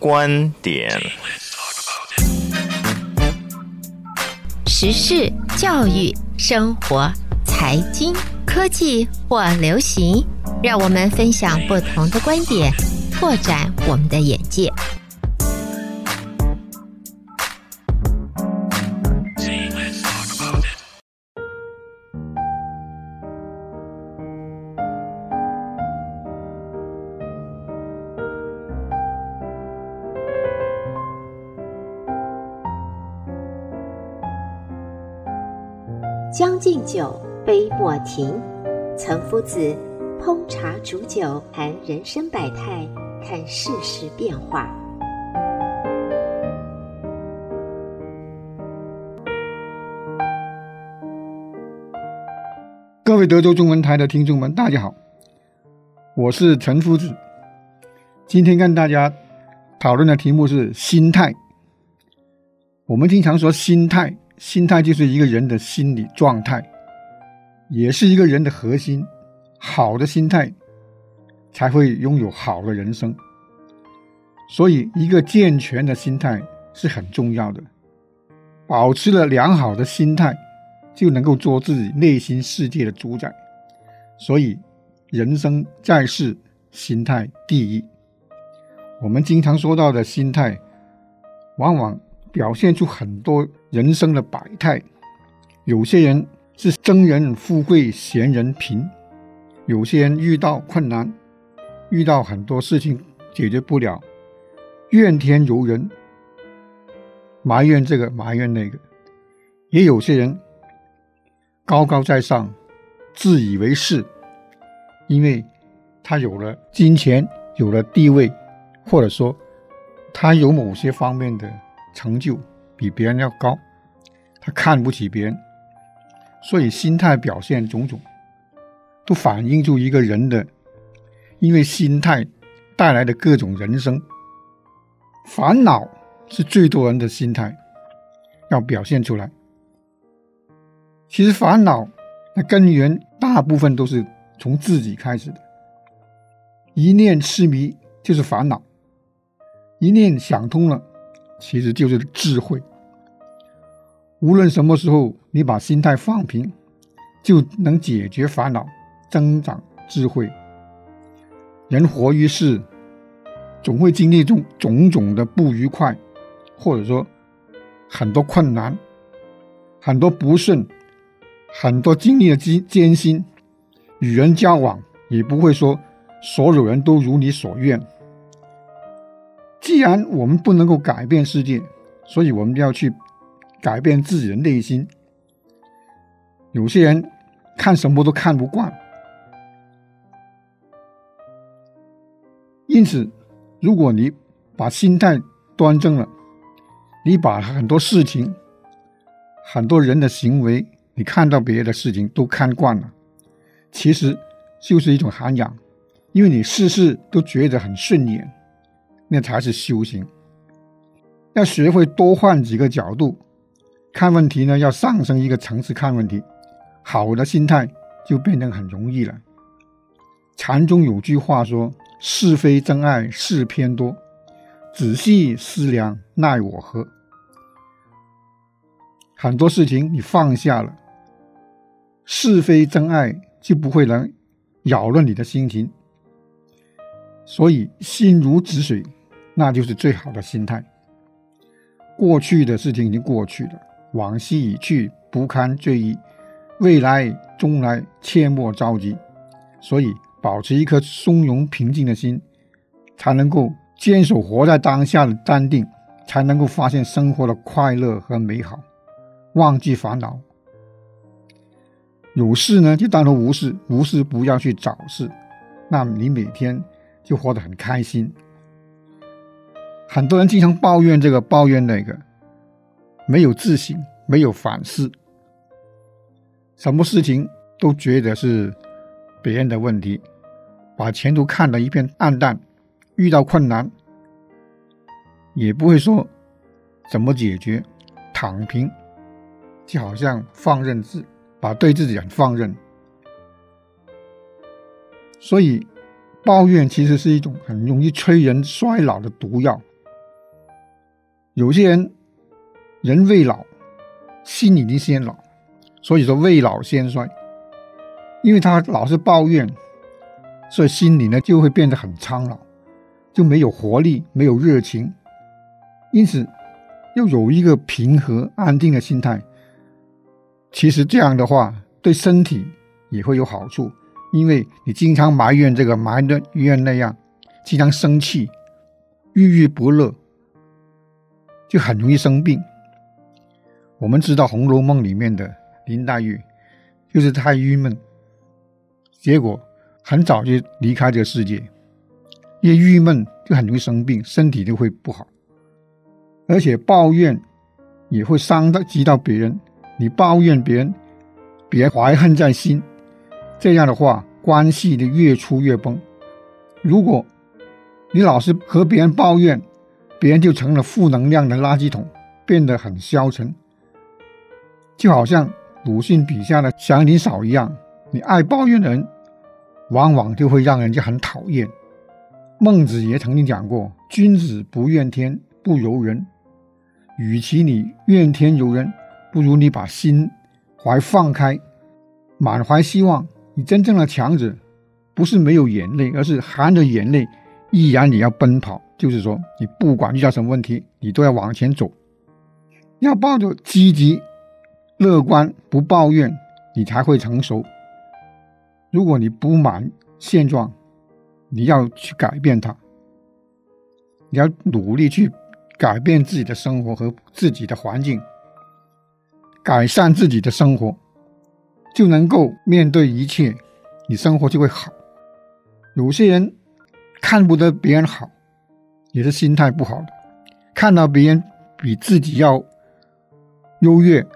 观点、时事、教育、生活、财经、科技或流行，让我们分享不同的观点，拓展我们的眼界。敬酒，杯莫停。岑夫子烹茶煮酒，谈人生百态，看世事变化。各位德州中文台的听众们，大家好，我是岑夫子。今天跟大家讨论的题目是心态。我们经常说心态。心态就是一个人的心理状态，也是一个人的核心。好的心态，才会拥有好的人生。所以，一个健全的心态是很重要的。保持了良好的心态，就能够做自己内心世界的主宰。所以，人生在世，心态第一。我们经常说到的心态，往往。表现出很多人生的百态，有些人是憎人富贵嫌人贫，有些人遇到困难，遇到很多事情解决不了，怨天尤人，埋怨这个埋怨那个，也有些人高高在上，自以为是，因为他有了金钱，有了地位，或者说他有某些方面的。成就。比别人要高，他看不起别人，所以心态表现种种，都反映出一个人的，因为心态带来的各种人生烦恼是最多人的心态要表现出来。其实烦恼的根源大部分都是从自己开始的，一念痴迷就是烦恼，一念想通了。其实就是智慧。无论什么时候，你把心态放平，就能解决烦恼，增长智慧。人活于世，总会经历种种种的不愉快，或者说很多困难，很多不顺，很多经历的艰艰辛。与人交往，也不会说所有人都如你所愿。既然我们不能够改变世界，所以我们要去改变自己的内心。有些人看什么都看不惯，因此，如果你把心态端正了，你把很多事情、很多人的行为，你看到别的事情都看惯了，其实就是一种涵养，因为你事事都觉得很顺眼。那才是修行。要学会多换几个角度看问题呢，要上升一个层次看问题，好的心态就变得很容易了。禅中有句话说：“是非真爱事偏多，仔细思量奈我何。”很多事情你放下了，是非真爱就不会能扰乱你的心情。所以心如止水。那就是最好的心态。过去的事情已经过去了，往昔已去，不堪追忆；未来终来，切莫着急。所以，保持一颗从容平静的心，才能够坚守活在当下的淡定，才能够发现生活的快乐和美好，忘记烦恼。有事呢，就当做无事；无事，不要去找事。那你每天就活得很开心。很多人经常抱怨这个抱怨那个，没有自省，没有反思，什么事情都觉得是别人的问题，把前途看得一片暗淡，遇到困难也不会说怎么解决，躺平，就好像放任自，把对自己很放任，所以抱怨其实是一种很容易催人衰老的毒药。有些人人未老，心已经先老，所以说未老先衰。因为他老是抱怨，所以心里呢就会变得很苍老，就没有活力，没有热情。因此，要有一个平和安定的心态。其实这样的话，对身体也会有好处，因为你经常埋怨这个埋怨那样，经常生气，郁郁不乐，就很容易生病。我们知道《红楼梦》里面的林黛玉，就是太郁闷，结果很早就离开这个世界。越郁闷就很容易生病，身体就会不好，而且抱怨也会伤到及到别人。你抱怨别人，别怀恨在心，这样的话关系就越处越崩。如果你老是和别人抱怨，别人就成了负能量的垃圾桶，变得很消沉。就好像鲁迅笔下的祥林嫂一样，你爱抱怨的人，往往就会让人家很讨厌。孟子也曾经讲过：“君子不怨天不尤人。”与其你怨天尤人，不如你把心怀放开，满怀希望。你真正的强者，不是没有眼泪，而是含着眼泪依然你要奔跑。就是说，你不管遇到什么问题，你都要往前走，要抱着积极。乐观不抱怨，你才会成熟。如果你不满现状，你要去改变它，你要努力去改变自己的生活和自己的环境，改善自己的生活，就能够面对一切，你生活就会好。有些人看不得别人好，也是心态不好的，看到别人比自己要优越。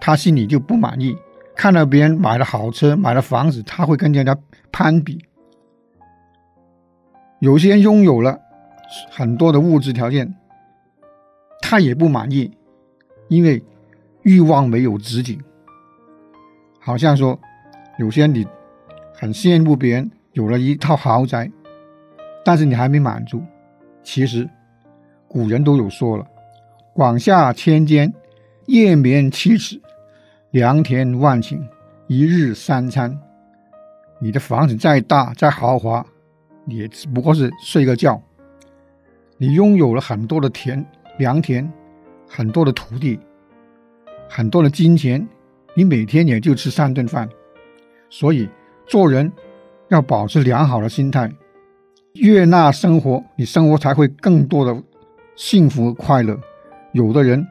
他心里就不满意，看到别人买了好车、买了房子，他会跟人家攀比。有些人拥有了很多的物质条件，他也不满意，因为欲望没有止境。好像说，有些你很羡慕别人有了一套豪宅，但是你还没满足。其实古人都有说了：“广厦千间，夜眠七尺。”良田万顷，一日三餐。你的房子再大再豪华，也只不过是睡个觉。你拥有了很多的田、良田，很多的土地，很多的金钱，你每天也就吃三顿饭。所以做人要保持良好的心态，悦纳生活，你生活才会更多的幸福和快乐。有的人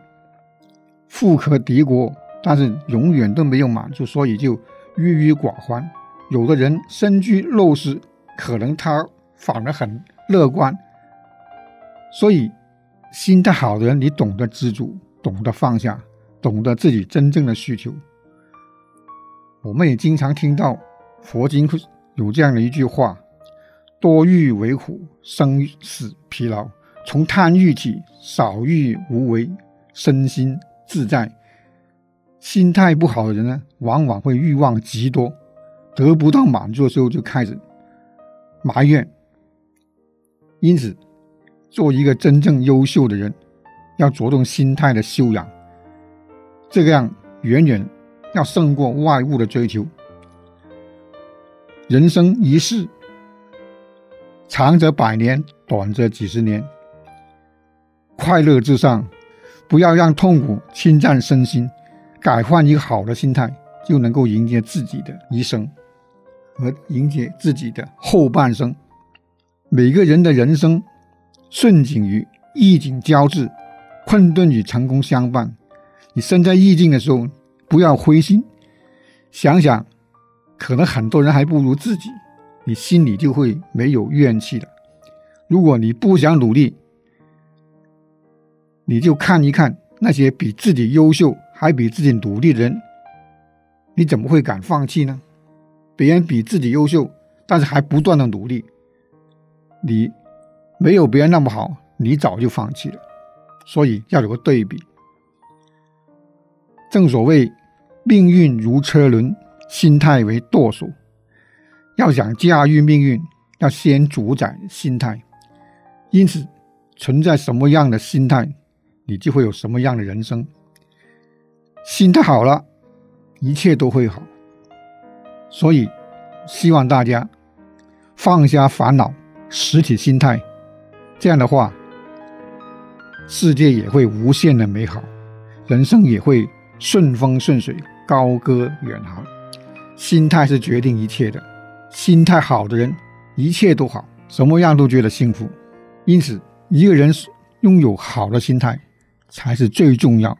富可敌国。但是永远都没有满足，所以就郁郁寡欢。有的人身居陋室，可能他反而很乐观。所以心态好的人，你懂得知足，懂得放下，懂得自己真正的需求。我们也经常听到佛经有这样的一句话：“多欲为苦，生死疲劳；从贪欲起，少欲无为，身心自在。”心态不好的人呢，往往会欲望极多，得不到满足的时候就开始埋怨。因此，做一个真正优秀的人，要着重心态的修养，这个样远远要胜过外物的追求。人生一世，长则百年，短则几十年。快乐至上，不要让痛苦侵占身心。改换一个好的心态，就能够迎接自己的一生，和迎接自己的后半生。每个人的人生，顺境与逆境交织，困顿与成功相伴。你身在逆境的时候，不要灰心，想想，可能很多人还不如自己，你心里就会没有怨气了。如果你不想努力，你就看一看那些比自己优秀。还比自己努力的人，你怎么会敢放弃呢？别人比自己优秀，但是还不断的努力，你没有别人那么好，你早就放弃了。所以要有个对比。正所谓命运如车轮，心态为舵手。要想驾驭命运，要先主宰心态。因此，存在什么样的心态，你就会有什么样的人生。心态好了，一切都会好。所以，希望大家放下烦恼，拾起心态，这样的话，世界也会无限的美好，人生也会顺风顺水，高歌远航。心态是决定一切的，心态好的人，一切都好，什么样都觉得幸福。因此，一个人拥有好的心态才是最重要。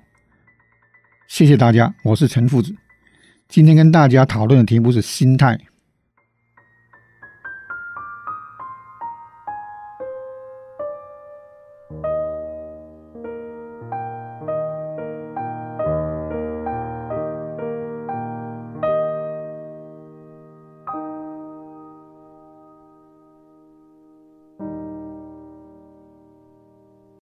谢谢大家，我是陈父子。今天跟大家讨论的题目是心态。